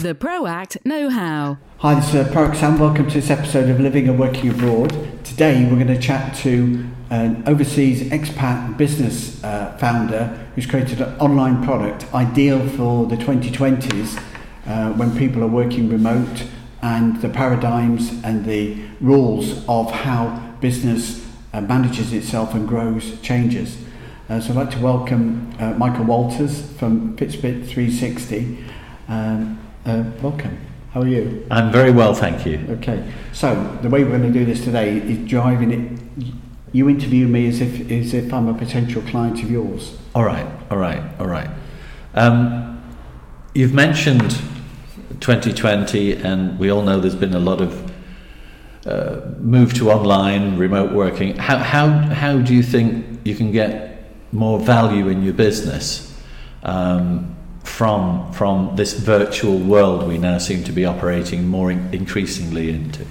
The ProAct Know How. Hi, this is uh, Proact Sam. Welcome to this episode of Living and Working Abroad. Today we're going to chat to an overseas expat business uh, founder who's created an online product ideal for the 2020s uh, when people are working remote and the paradigms and the rules of how business uh, manages itself and grows changes. Uh, so I'd like to welcome uh, Michael Walters from Fitbiz 360. Um, uh, welcome. How are you? I'm very well, thank you. Okay. So the way we're going to do this today is driving it. You interview me as if as if I'm a potential client of yours. All right, all right, all right. Um, you've mentioned 2020, and we all know there's been a lot of uh, move to online, remote working. How, how, how do you think you can get more value in your business um, from, from this virtual world we now seem to be operating more in, increasingly into?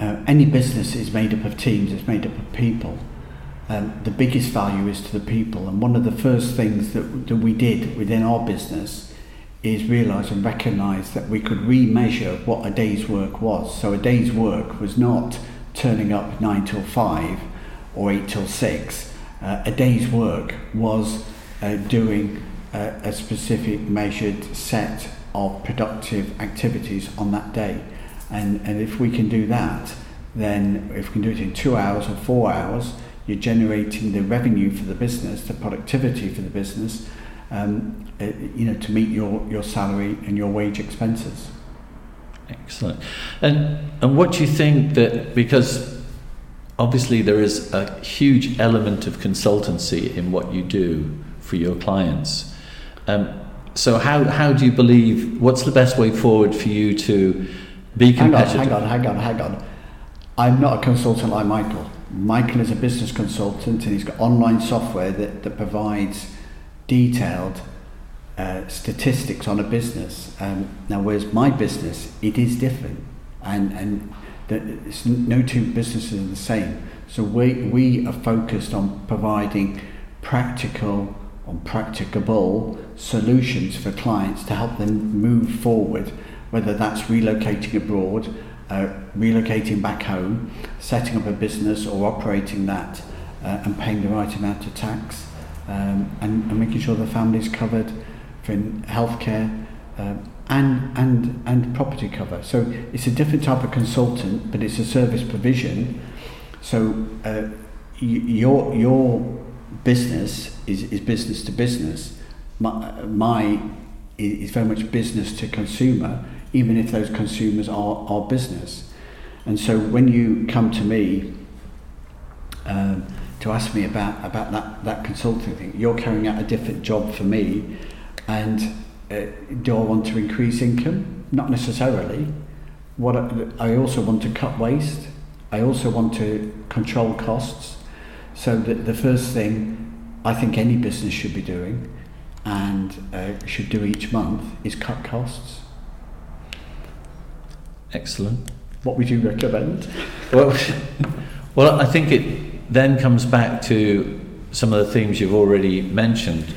Uh, any business is made up of teams, it's made up of people. Um, the biggest value is to the people, and one of the first things that, that we did within our business is realise and recognise that we could remeasure what a day's work was. So a day's work was not turning up 9 till 5 or 8 till 6. Uh, a day's work was uh, doing uh, a specific measured set of productive activities on that day. And, and if we can do that, then if we can do it in two hours or four hours, you're generating the revenue for the business, the productivity for the business, um, uh, you know, to meet your, your salary and your wage expenses. Excellent. And and what do you think that because obviously there is a huge element of consultancy in what you do for your clients. Um, so how how do you believe what's the best way forward for you to be competitive? Hang on, hang on, hang on, hang on. I'm not a consultant like Michael. Michael is a business consultant and he's got online software that, that provides detailed uh, statistics on a business. Um, now, whereas my business, it is different, and and the, no two businesses are the same. So we we are focused on providing practical, on practicable solutions for clients to help them move forward, whether that's relocating abroad, uh, relocating back home, setting up a business, or operating that, uh, and paying the right amount of tax um, and, and making sure the family's covered for healthcare um, and, and, and property cover. So it's a different type of consultant, but it's a service provision. So uh, your, your business is, is business to business. My, my is very much business to consumer, even if those consumers are, are business. And so when you come to me, um, to ask me about, about that, that consulting thing. You're carrying out a different job for me, and uh, do I want to increase income? Not necessarily. What I, I also want to cut waste. I also want to control costs. So the, the first thing I think any business should be doing and uh, should do each month is cut costs. Excellent. What would you recommend? Well, well, I think it then comes back to some of the themes you've already mentioned.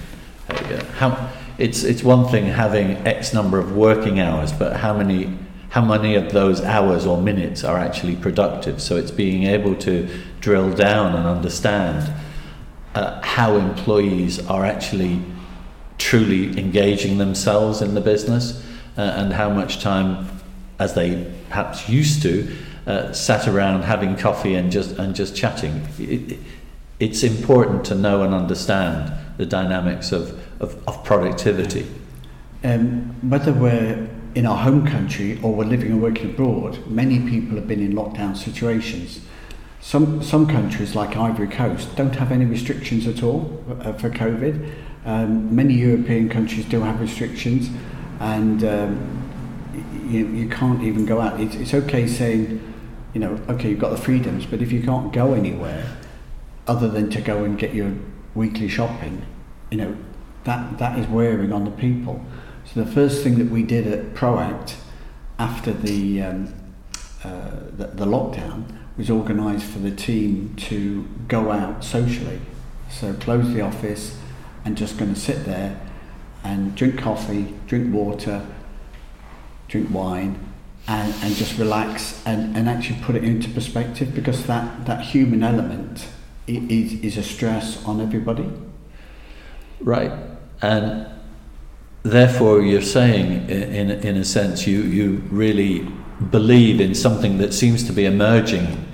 How, it's, it's one thing having X number of working hours, but how many, how many of those hours or minutes are actually productive? So it's being able to drill down and understand uh, how employees are actually truly engaging themselves in the business uh, and how much time, as they perhaps used to, uh, sat around having coffee and just and just chatting. It, it's important to know and understand the dynamics of, of, of productivity. Um, whether we're in our home country or we're living and working abroad, many people have been in lockdown situations. Some, some countries, like Ivory Coast, don't have any restrictions at all uh, for COVID. Um, many European countries do have restrictions, and um, you, you can't even go out. It's, it's okay saying, you know, okay, you've got the freedoms, but if you can't go anywhere other than to go and get your weekly shopping, you know, that, that is wearing on the people. So the first thing that we did at ProAct after the, um, uh, the, the lockdown was organise for the team to go out socially. So close the office and just going to sit there and drink coffee, drink water, drink wine, and, and just relax and, and actually put it into perspective because that, that human element is, is a stress on everybody. Right. And therefore, you're saying, in, in a sense, you, you really believe in something that seems to be emerging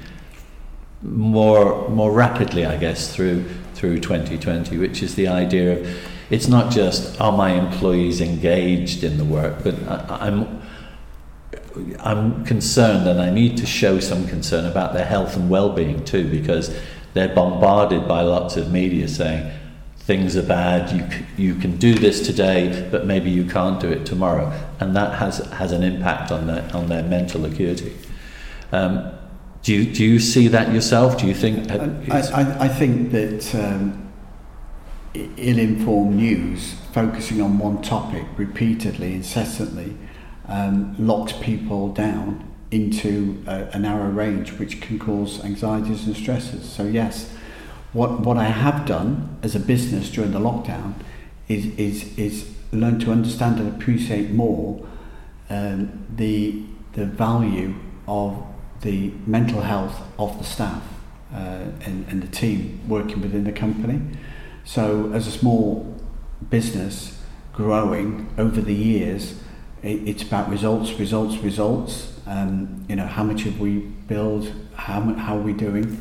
more, more rapidly, I guess, through, through 2020, which is the idea of it's not just are my employees engaged in the work, but I, I'm I'm concerned and I need to show some concern about their health and well-being too because they're bombarded by lots of media saying things are bad you you can do this today but maybe you can't do it tomorrow. And that has has an impact on their on their mental acuity. Um, do you do you see that yourself do you think I, I, I think that um, ill-informed news focusing on one topic repeatedly incessantly um, locks people down into a, a narrow range, which can cause anxieties and stresses. So yes, what what I have done as a business during the lockdown is is is learn to understand and appreciate more um, the the value of the mental health of the staff uh, and, and the team working within the company. So as a small business growing over the years, it, it's about results, results, results. Um, you know, how much have we built? How how are we doing?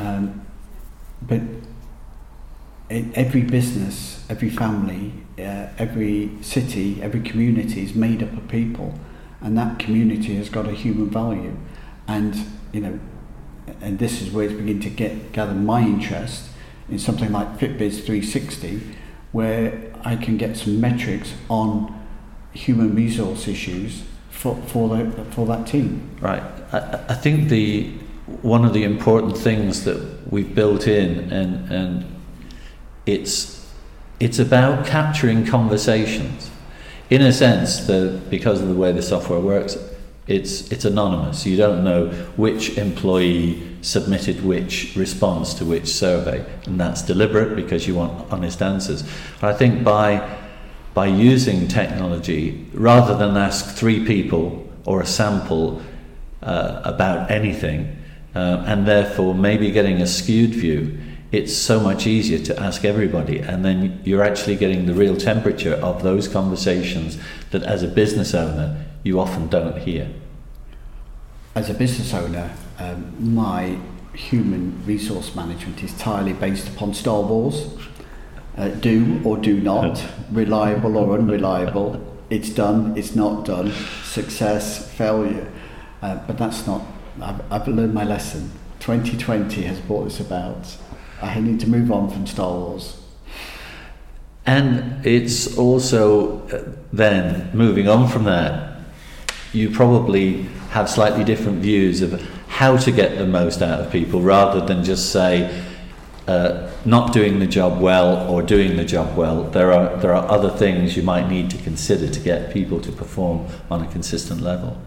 Um, but every business, every family, uh, every city, every community is made up of people, and that community has got a human value, and you know, and this is where it's beginning to get gather my interest in something like Fitbiz 360, where I can get some metrics on human resource issues for, for, the, for that team. Right. I, I think the one of the important things that we've built in and, and it's it's about capturing conversations. In a sense, the, because of the way the software works, it's it's anonymous. You don't know which employee submitted which response to which survey, and that's deliberate because you want honest answers. I think by by using technology, rather than ask three people or a sample uh, about anything, uh, and therefore maybe getting a skewed view, it's so much easier to ask everybody, and then you're actually getting the real temperature of those conversations that, as a business owner, you often don't hear. As a business owner, um, my human resource management is entirely based upon Star Wars uh, do or do not, reliable or unreliable, it's done, it's not done, success, failure. Uh, but that's not, I've, I've learned my lesson. 2020 has brought this about. I need to move on from Star Wars. And it's also uh, then moving on from that, you probably have slightly different views of how to get the most out of people rather than just say, uh, not doing the job well or doing the job well, there are, there are other things you might need to consider to get people to perform on a consistent level.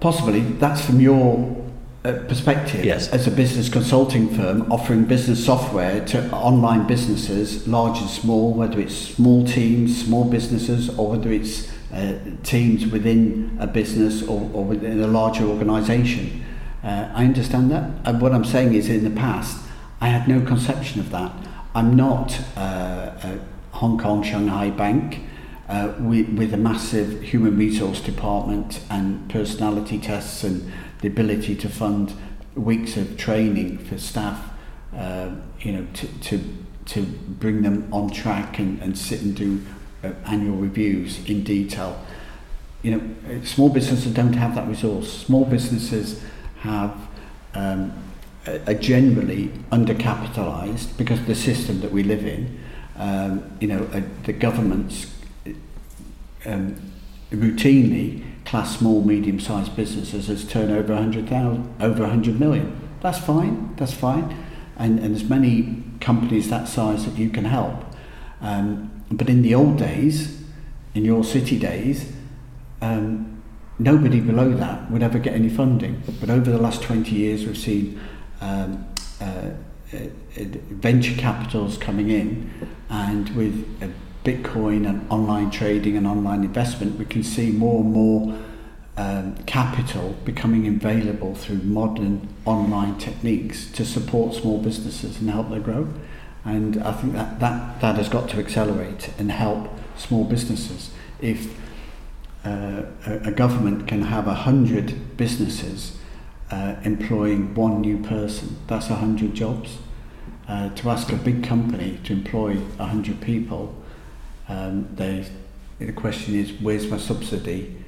Possibly, that's from your uh, perspective yes. as a business consulting firm offering business software to online businesses, large and small, whether it's small teams, small businesses, or whether it's uh, teams within a business or, or within a larger organisation. Uh, I understand that. And what I'm saying is, in the past, I had no conception of that. I'm not uh, a Hong Kong Shanghai bank uh, with, with a massive human resource department and personality tests and the ability to fund weeks of training for staff, uh, you know, to, to, to bring them on track and, and sit and do annual reviews in detail. You know, small businesses don't have that resource. Small businesses have um, are generally undercapitalised because of the system that we live in. Um, you know, uh, the governments um, routinely class small, medium-sized businesses as turnover 100,000, over 100 million. That's fine. That's fine. And, and there's many companies that size that you can help. Um, but in the old days, in your city days, um, nobody below that would ever get any funding. But over the last 20 years, we've seen um, uh, uh, venture capitals coming in and with a Bitcoin and online trading and online investment, we can see more and more um, capital becoming available through modern online techniques to support small businesses and help them grow. And I think that, that, that has got to accelerate and help small businesses. If uh, a, government can have a hundred businesses uh, employing one new person, that's a hundred jobs. Uh, to ask a big company to employ a hundred people, um, they, the question is, where's my subsidy?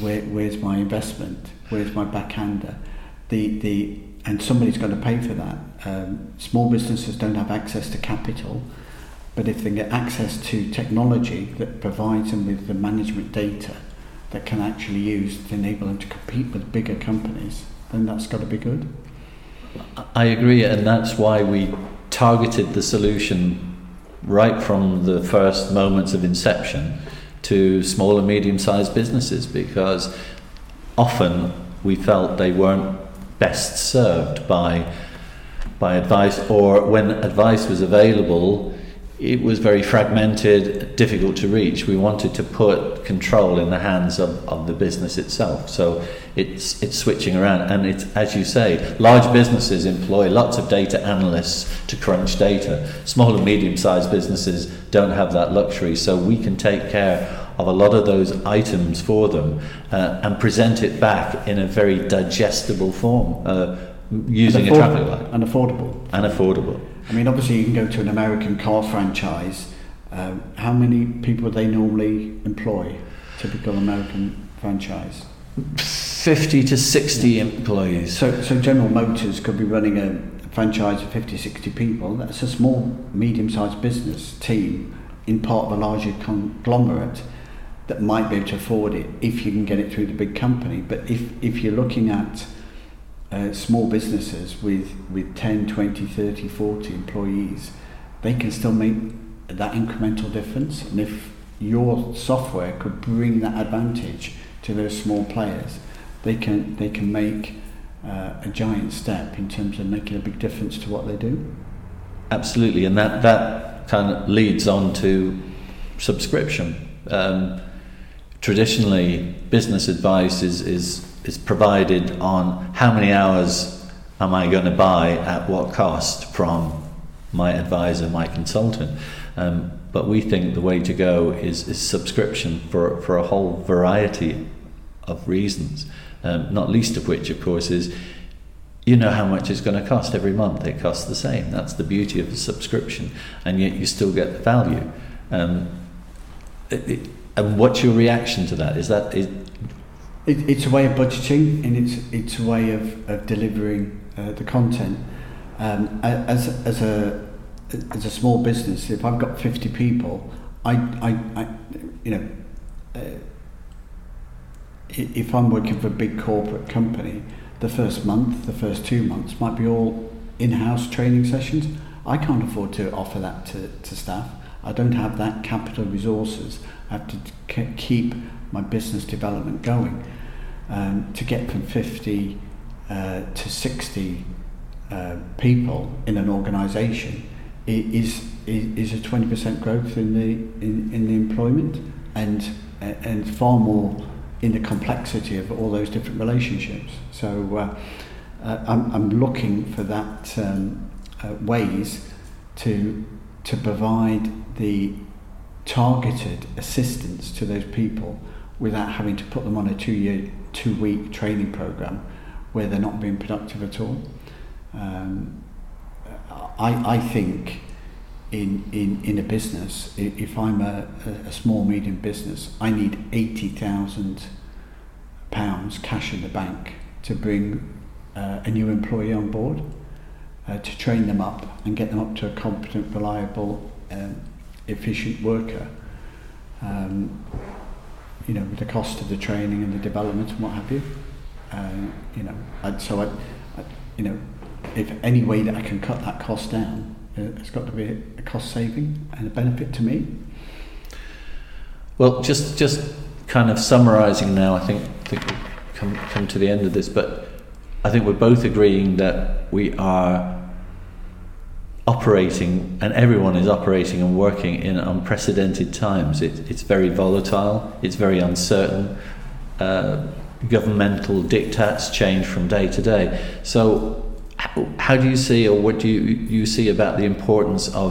Where, where's my investment? Where's my backhander? The, the, and somebody's got to pay for that. Um, small businesses don't have access to capital, but if they get access to technology that provides them with the management data that can actually use to enable them to compete with bigger companies, then that's got to be good. I agree, and that's why we targeted the solution right from the first moments of inception to small and medium sized businesses because often we felt they weren't best served by by advice or when advice was available it was very fragmented, difficult to reach. We wanted to put control in the hands of, of the business itself. So it's, it's switching around. And it's, as you say, large businesses employ lots of data analysts to crunch data. Small and medium sized businesses don't have that luxury. So we can take care of a lot of those items for them uh, and present it back in a very digestible form uh, using a traffic light. And affordable. And affordable. I mean, obviously, you can go to an American car franchise. Um, how many people they normally employ? Typical American franchise. 50 to 60 yeah. employees. So, so General Motors could be running a franchise of 50, 60 people. That's a small, medium-sized business team in part of a larger conglomerate that might be able to afford it if you can get it through the big company. But if, if you're looking at uh, small businesses with, with 10, 20, 30, 40 employees, they can still make that incremental difference. And if your software could bring that advantage to those small players, they can, they can make uh, a giant step in terms of making a big difference to what they do. Absolutely, and that, that kind of leads on to subscription. Um, traditionally, business advice is, is is provided on how many hours am I going to buy at what cost from my advisor, my consultant. Um, but we think the way to go is, is subscription for, for a whole variety of reasons, um, not least of which, of course, is you know how much it's going to cost every month. It costs the same. That's the beauty of the subscription, and yet you still get the value. Um, it, it, and what's your reaction to that? Is that is, it, it's a way of budgeting and it's it's a way of, of delivering uh, the content. Um, as as a as a small business, if I've got fifty people, I I, I you know. Uh, if I'm working for a big corporate company, the first month, the first two months might be all in-house training sessions. I can't afford to offer that to, to staff. I don't have that capital resources. I have to keep my business development going um, to get from 50 uh, to 60 uh, people in an organisation is, is, a 20% growth in the, in, in the employment and, and far more in the complexity of all those different relationships. So uh, uh, I'm, I'm looking for that um, uh, ways to, to provide the targeted assistance to those people without having to put them on a two-year two week training program where they're not being productive at all. Um, I, I think in, in, in a business, if I'm a, a small, medium business, I need £80,000 cash in the bank to bring uh, a new employee on board, uh, to train them up and get them up to a competent, reliable, um, efficient worker. Um, you know, with the cost of the training and the development and what have you. Uh, you know, I'd, so I, you know, if any way that I can cut that cost down, uh, it's got to be a cost saving and a benefit to me. Well, just just kind of summarising now, I think, I think we've come come to the end of this, but I think we're both agreeing that we are operating, and everyone is operating and working in unprecedented times. It, it's very volatile, it's very uncertain. Uh, governmental diktats change from day to day. So, how, how do you see, or what do you, you see about the importance of,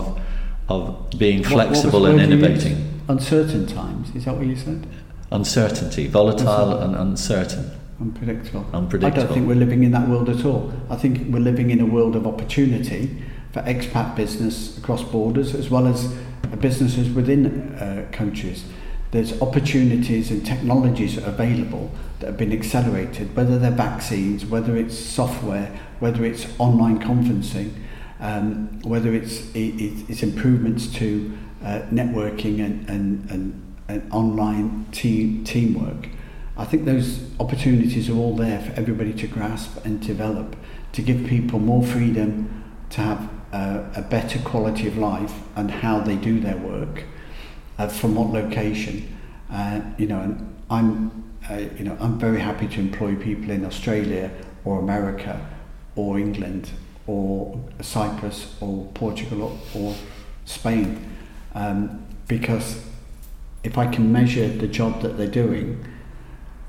of being What- what flexible and innovating? Uncertain times, is that what you said? Uncertainty, volatile Uncertain. and uncertain. Unpredictable. Unpredictable. I don't think we're living in that world at all. I think we're living in a world of opportunity for expat business across borders as well as businesses within uh, countries. There's opportunities and technologies available that have been accelerated, whether they're vaccines, whether it's software, whether it's online conferencing, um, whether it's, it, it- it's improvements to uh, networking and, and, and, and online team, teamwork. I think those opportunities are all there for everybody to grasp and develop, to give people more freedom to have uh, a better quality of life and how they do their work, uh, from what location. Uh, you know, and I'm, uh, you know, I'm very happy to employ people in Australia or America or England or Cyprus or Portugal or, or Spain, um, because if I can measure the job that they're doing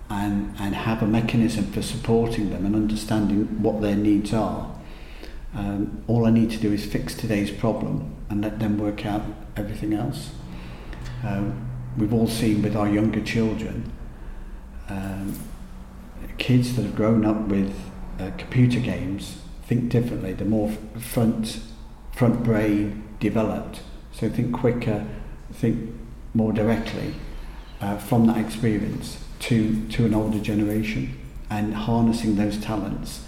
and, and have a mechanism for supporting them and understanding what their needs are, um, all I need to do is fix today's problem and let them work out everything else. Um, we've all seen with our younger children, um, kids that have grown up with uh, computer games think differently. They're more front, front brain developed, so think quicker, think more directly uh, from that experience to, to an older generation and harnessing those talents,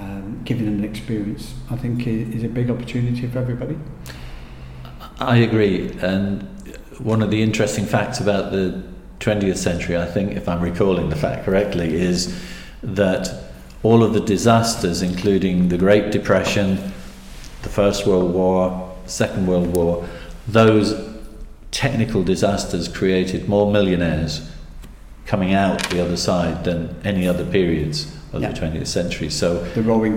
um, giving them an experience, I think is a big opportunity for everybody. I agree. And one of the interesting facts about the 20th century, I think, if I'm recalling the fact correctly, is that all of the disasters, including the Great Depression, the First World War, Second World War, those technical disasters created more millionaires coming out the other side than any other periods of Yeah. the 20th century. So The roaring